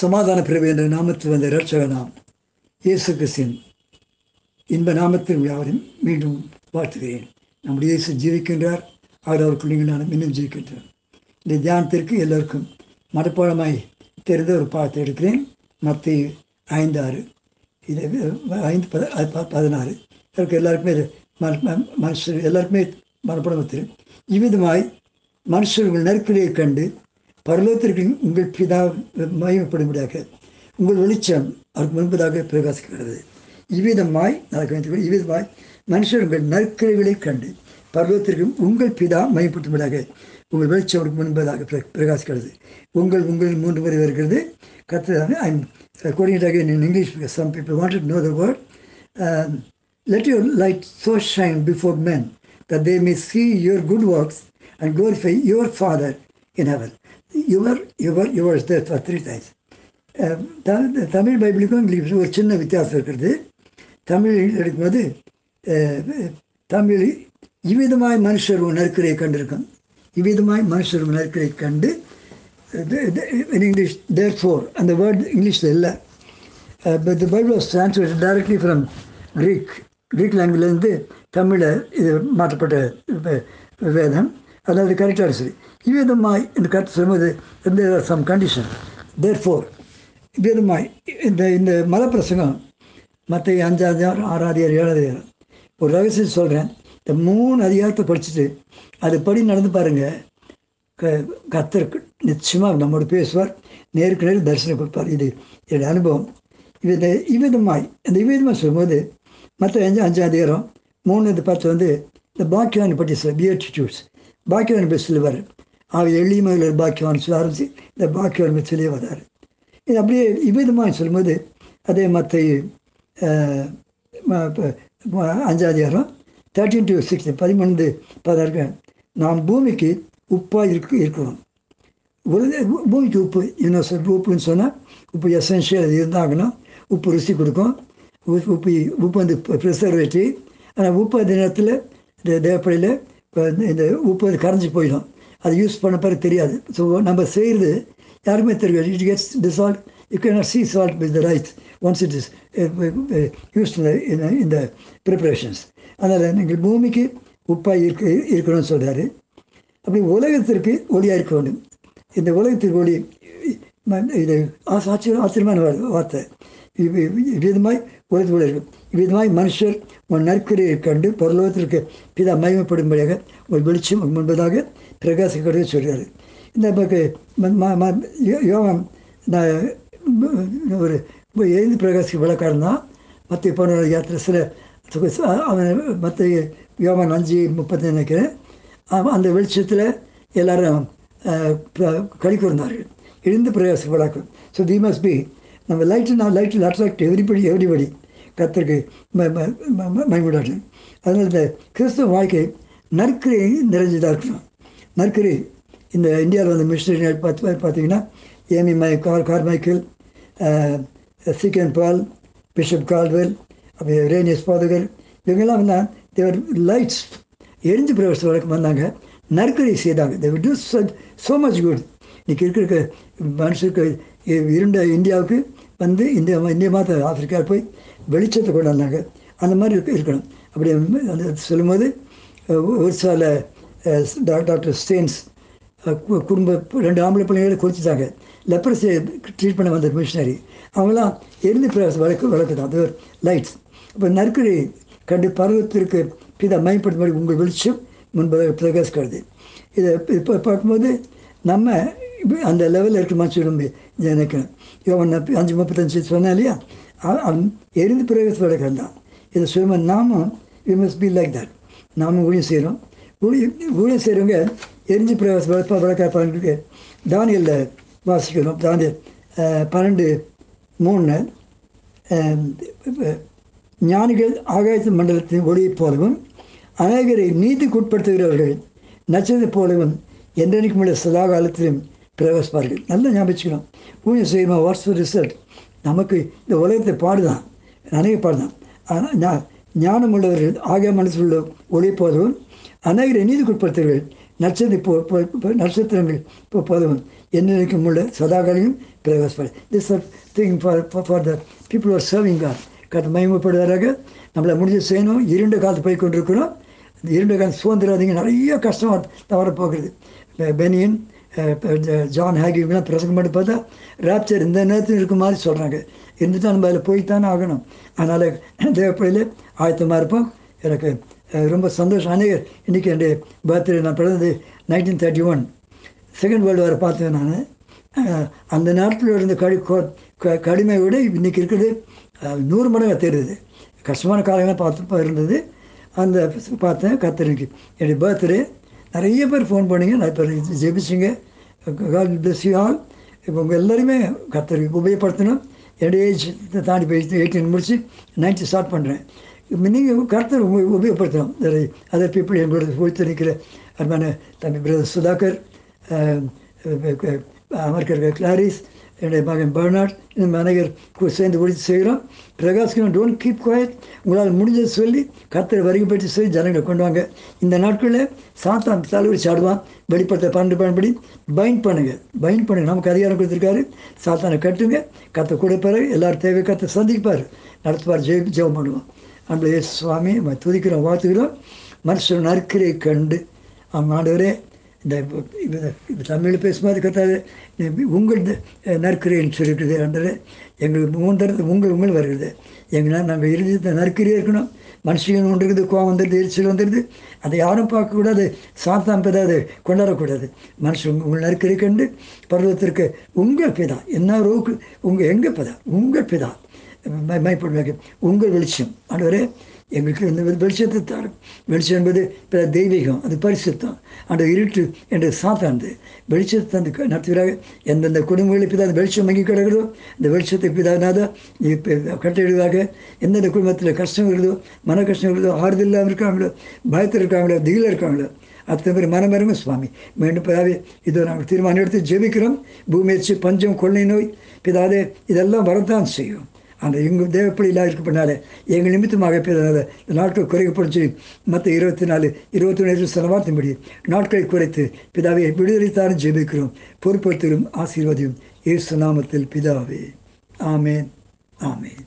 சமாதான பிறவி என்ற நாமத்தில் வந்த இரட்சகனாம் இயேசு கிறிஸ்தின் இன்ப நாமத்தில் யாவரையும் மீண்டும் வாழ்த்துகிறேன். நம்முடைய இயேசு ஜீவிக்கின்றார். அவர் அவருக்கு நீங்கள் நான் இன்னும் ஜீவிக்கின்றார் இந்த தியானத்திற்கு எல்லோருக்கும் மனப்பாடமாய் தெரிந்த ஒரு பாடத்தை எடுக்கிறேன். மத்திய ஐந்து ஆறு இது ஐந்து பத ப- பதினாறு. இதற்கு எல்லாருக்குமே மனுஷர் எல்லாருக்குமே மனப்படம் தெரியும் இவ்விதமாய் மனுஷர்கள் நெருக்கடியை கண்டு பரலோகத்திற்கு உங்கள் பிதா மகிமைப்படும்படியாக உங்கள் வெளிச்சம் அவருக்கு முன்பதாக பிரகாசிக்கிறது. இவ்விதமாய் நடக்க இவ்விதமாய் மனுஷர் உங்கள் நற்கிரைகளை கண்டு பர்வத்திற்கு உங்கள் பிதா மையப்படுத்தும்படியாக உங்கள் வெளிச்சம் அவருக்கு முன்பதாக பிர- பிரகாசிக்கிறது. உங்கள் உங்கள் மூன்று முறை வருகிறது கத்து I'm quoting in English some people wanted know the word let your light so shine before men the they may see your good works and glorify your father in heaven. இவர் இவர் your there for three times. Tamil பைபிளுக்கும் இங்கிலீஷுக்கும் ஒரு சின்ன வித்தியாசம் இருக்கிறது தமிழ் எடுக்கும்போது uh, Tamil இவ்விதமாய் மனுஷர் உன் நற்கரையை கண்டிருக்கும் இவ்விதமாய் மனுஷர் உன் நற்கரையை கண்டு இங்கிலீஷ் தேர் ஃபோர் அந்த வேர்ட் இங்கிலீஷில் இல்லை Uh, but the Bible was translated directly from Greek. Greek லாங்குவேஜ்லேருந்து தமிழை இது மாற்றப்பட்ட uh, வேதம் அதாவது கரெக்டாக சரி இவ்விதமாய் இந்த கருத்து சொல்லும்போது இந்த சம் கண்டிஷன் தேர் ஃபோர் இவ்விதமாய் இந்த இந்த மலப்பிரசங்கம் மற்ற அஞ்சாவது அதிகாரம் ஆறாவது அதிகாரம் ஏழாவது அதிகாரம் ஒரு ரகசியம் சொல்கிறேன் இந்த மூணு அதிகாரத்தை படிச்சுட்டு அது படி நடந்து பாருங்கள் க கத்தருக்கு நிச்சயமாக நம்மோடு பேசுவார். நேருக்கு நேர் தரிசனம் கொடுப்பார். இது என்னுடைய அனுபவம். இது இவ்விதமாய் இந்த இவ்விதமாக சொல்லும்போது மற்ற அஞ்சு அஞ்சாம் அதிகாரம் மூணு இது பார்த்து வந்து இந்த பாக்கியான் பற்றி சார் பியட்டிடியூட்ஸ் பாக்கியவான் போய் சொல்லுவார் அவர் மகளிர் பாக்கியவான் சொல்ல இந்த பாக்கியவான் போய் சொல்லி வர்றாரு இது அப்படியே இவ்விதமாக சொல்லும்போது அதே மற்ற அஞ்சாவது அதிகாரம் தேர்ட்டின் டு சிக்ஸ் பதிமூணு பதினாறு நாம் பூமிக்கு உப்பாக இருக்கு இருக்கிறோம் பூமிக்கு உப்பு என்ன சொல் உப்புன்னு சொன்னால் உப்பு எசென்ஷியல் அது இருந்தாங்கன்னா உப்பு ருசி கொடுக்கும். உப்பு உப்பு உப்பு வந்து ப்ரிசர்வேட்டிவ் ஆனால் உப்பு அந்த நேரத்தில் இந்த தேவைப்படையில் இப்போ இந்த- இந்த உப்பு கரைஞ்சி போயிடும். அது யூஸ் பண்ண பிறகு தெரியாது. ஸோ நம்ம செய்கிறது யாருமே தெரியாது. It gets dissolved you can see salt with the rice once it is use இந்த ப்ரிப்பரேஷன்ஸ் அதனால் நீங்கள் பூமிக்கு உப்பாக இருக்க இருக்கணும்னு சொல்கிறாரு அப்படி உலகத்திற்கு ஒளியாக இருக்க வேண்டும். இந்த உலகத்திற்கு ஒளி இது ஆச்சரிய ஆச்சரியமான வா- வார்த்தை இவ்வி- இவ்விதமாய் உலகத்தில் இவ்விதமாய் மனுஷர் உன் நற்கரையை கண்டு பரலோகத்திற்கு பிதா மகிமைப்படும்படியாக ஒரு வெளிச்சம் முன்பதாக பிரகாசிக்கிறது சொல்கிறார். இந்த நமக்கு யோகம் நான் ஒரு எழுந்து பிரகாசிக்க விளக்காரன் தான் மற்ற போன யாத்திரை சில அவன் மற்ற யோகம் அஞ்சு முப்பத்தி நினைக்கிறேன். அந்த வெளிச்சத்தில் எல்லாரும் கழி கூர்ந்தார்கள். எழுந்து பிரகாசிக்க விளக்கம் ஸோ தி மஸ்ட் பி நம்ம லைட்டு நான் லைட்டில் அட்ராக்ட் எவ்ரிபடி எவ்ரிபடி கத்திற்கு மைவிடாட்டு அதனால் இந்த கிறிஸ்துவ வாழ்க்கை நற்கரை நிறைஞ்சதாக இருக்கணும் நற்கரை இந்த இந்தியாவில் வந்து மிஷினரி பார்த்து பார்த்தீங்கன்னா ஏமி மை கார் Carmichael Ziegenbalg bishop Caldwell அப்போ ரேனியஸ் பாதகர் இவங்கெல்லாம் வந்தால் தேவர் லைட்ஸ் எரிஞ்சு பிரவேசம் வழக்கம் வந்தாங்க. நற்கரை செய்தாங்க. They do so much good much இன்னைக்கு இருக்கிற மனுஷருக்கு இருண்ட இந்தியாவுக்கு வந்து இந்தியா இந்திய மாத்த ஆஃப்ரிக்கா போய் வெளிச்சத்தை கொண்டு வந்தாங்க. அந்த மாதிரி இருக்க இருக்கணும். அப்படி அந்த சொல்லும்போது ஒரு சில டாக்டர் ஸ்டேன்ஸ் குடும்ப ரெண்டு ஆம்பளை பிள்ளைங்களை குறிச்சிட்டாங்க லெப்ரஸி ட்ரீட் பண்ண வந்த மிஷினரி. அவங்களாம் எரிந்து பிரகாசம் வழக்கு வழக்கு தான் அது லைட்ஸ். இப்போ நற்கரை கண்டு பருவத்திற்கு பிதா மாதிரி உங்கள் வெளிச்சம் முன்பதாக பிரகாசிக்கிறது. இதை இப்போ பார்க்கும்போது நம்ம இப்ப அந்த லெவலில் இருக்குமா மனுஷன் எனக்கு நினைக்கணும் இவன் அஞ்சு முப்பத்தஞ்சு சொன்னேன் இல்லையா? அவன் எரிந்து பிரகாசம் வழக்கம் தான் இதை சொல்லும்போது நாமும் we must be like that நாமும் ஊழியம் செய்கிறோம் ஊழியம் ஊழியம் செய்கிறவங்க எரிஞ்சு பிரவேச வளர்ப்பா வழக்க தானியலில் வாசிக்கணும். தானியல் பன்னெண்டு மூணு ஞானிகள் ஆகாயத்து மண்டலத்தின் ஒளியைப் போலவும் அநேகரை நீதிக்குட்படுத்துகிறவர்கள் நட்சத்திரம் போலவும் என்றென்றைக்கும் உள்ள சதா காலத்திலும் பிரகாசிப்பார்கள் நல்லா ஞாபகம் பூஜை ஊழியம் செய்யுமா வாட்ஸ் ரிசல்ட் நமக்கு இந்த உலகத்தை பாடுதான். அநேக பாடுதான். ஆனால் ஞா- ஞானம் உள்ளவர்கள் ஆகிய மனசில் உள்ள ஒளி போதவன் அநேகரை நீதிக்குட்படுத்துகிறவர்கள் நட்சத்திர இப்போ இப்போ- நட்சத்திரங்கள் இப்போ போதவன் என்னைக்கும் உள்ள சதாகாலையும் பிரகாசப்படும் this thing for for the people are serving car கற்று மயமப்படுவதாக நம்மளை முடிஞ்சு செய்யணும். இருண்ட காலத்து போய் கொண்டிருக்கிறோம் இந்த இருண்ட காலம் அதிகம். நிறைய கஷ்டம் தவற போகிறது. பெனியன் ஜான் ஹேகிலாம் பிரசங்கம் பண்ணி பார்த்தா ராப்சர் இந்த நேரத்தில் இருக்க மாதிரி சொல்கிறாங்க இருந்துட்டு நம்ம அதில் போய்த்தானே ஆகணும். அதனால் தேவைப்படையில் ஆயத்தமாக இருப்போம். எனக்கு ரொம்ப சந்தோஷம். அநேகர் இன்றைக்கி என்னுடைய பர்த்டே நான் பிறந்தது nineteen thirty one second world war பார்த்தேன் நான். அந்த நேரத்தில் இருந்த கடி கடுமை விட இன்றைக்கி இருக்கிறது நூறு மடங்கு தெரியுது கஷ்டமான காலங்களாக பார்த்து இருந்தது. அந்த பார்த்தேன் கத்திரிக்கு என்னுடைய பர்த்டே நிறைய பேர் ஃபோன் பண்ணிங்க. நான் இப்போ ஜெபிச்சிங்க. காட் பிளஸ் யூ ஆல் இப்போ உங்கள் எல்லாருமே கத்தருக்கு உபயோகப்படுத்தணும். என்னுடைய ஏஜ் தாண்டி போய் எயிட்டீன் முடிச்சு நைன்த்து ஸ்டார்ட் பண்ணுறேன் நீங்கள் கருத்தர் உங்க உபயோகப்படுத்தணும். அதர் பீப்புள் எங்களோட போய்த்து நிற்கிற அருமான தம்பி பிரதர் சுதாகர் அமர்கர் கிளாரிஸ் என்னுடைய மகன் பர்னாட் இந்த அநேகர் சேர்ந்து குடித்து செய்கிறோம் பிரகாஷ் டோன்ட் கீப் குவாய்ட் உங்களால் முடிஞ்சதை சொல்லி கத்தரை வருகை பற்றி சொல்லி ஜனங்களை கொண்டு வாங்க. இந்த நாட்களில் சாத்தான் தலைவரி சாடுவான். வெளிப்படுத்த பன்னெண்டு பயன்படி பைண்ட் பண்ணுங்க. பைண்ட் பண்ணுங்க. நமக்கு அதிகாரம் கொடுத்துருக்காரு. சாத்தானை கட்டுங்க. கத்தை கொடுப்பாரு எல்லாரும் தேவை கத்தை சந்திப்பார். நடத்துவார் ஜெய ஜெபம் பண்ணுவோம் நம்மளே சுவாமி துதிக்கிறோம் வாழ்த்துக்கிறோம் மனுஷன் நற்கரை கண்டு அவன் ஆண்டவரே இந்த இது- தமிழ் பேசும்போது கத்தாது உங்கள் நற்கரைன்னு சொல்லிட்டு ஆண்டவரே எங்களுக்கு மூன்றது உங்கள் உங்கள் வருகிறது. எங்களால் நாங்கள் இந்த நற்கரியாக இருக்கணும். மனுஷன் ஒன்று இருக்குது கோவம் வந்துடுது எரிச்சல் வந்துடுது அதை யாரும் பார்க்கக்கூடாது சாத்தான் பிதா அதை கொண்டாடக்கூடாது. மனுஷன் உங்கள் நற்கிரி கண்டு பருவத்திற்கு உங்கள் பிதா என்ன ரோக்கு உங்கள் எங்கள் பிதா உங்கள் பிதா. மை- உங்கள் வெளிச்சம். ஆண்டவரே எங்களுக்கு இந்த வெளிச்சத்தை தாரும் வெளிச்சம் என்பது பிற தெய்வீகம் அது பரிசுத்தம். அந்த இருட்டு என்று சாத்தாந்து வெளிச்சத்தை அந்த க- எந்தெந்த குடும்பங்களில் பிதா அந்த வெளிச்சம் வாங்கி கிடக்கிறதோ இந்த வெளிச்சத்தை பிதானாத கட்டிடுவாங்க எந்தெந்த குடும்பத்தில் கஷ்டம் இருக்குதோ மன கஷ்டம் இருக்குதோ ஆறுதல் இல்லாமல் இருக்காங்களோ பயத்தில் இருக்காங்களோ திகில் இருக்காங்களோ அத்தனை பேர் மனமருங்க சுவாமி மீண்டும் பிதாவே இதோ நாங்கள் தீர்மானம் எடுத்து ஜெபிக்கிறோம். பூமியச்சு பஞ்சம் கொள்ளை நோய் பிதாவே இதெல்லாம் வரத்தான் செய்யும். அந்த எங்கள் தேவப்படியில் இருக்க பின்னாலே. எங்கள் நிமித்தமாக பிறந்த நாட்கள் குறைக்கப்பட்டு மற்ற இருபத்தி நாலு இருபத்தி ஒன்று சில நாட்களை குறைத்து பிதாவை விடுதலைத்தாரும் ஜெபிக்கிறோம். பொறுப்படுத்தலும் ஆசீர்வதியும். இயேசு நாமத்தில் பிதாவே. ஆமேன். ஆமேன்.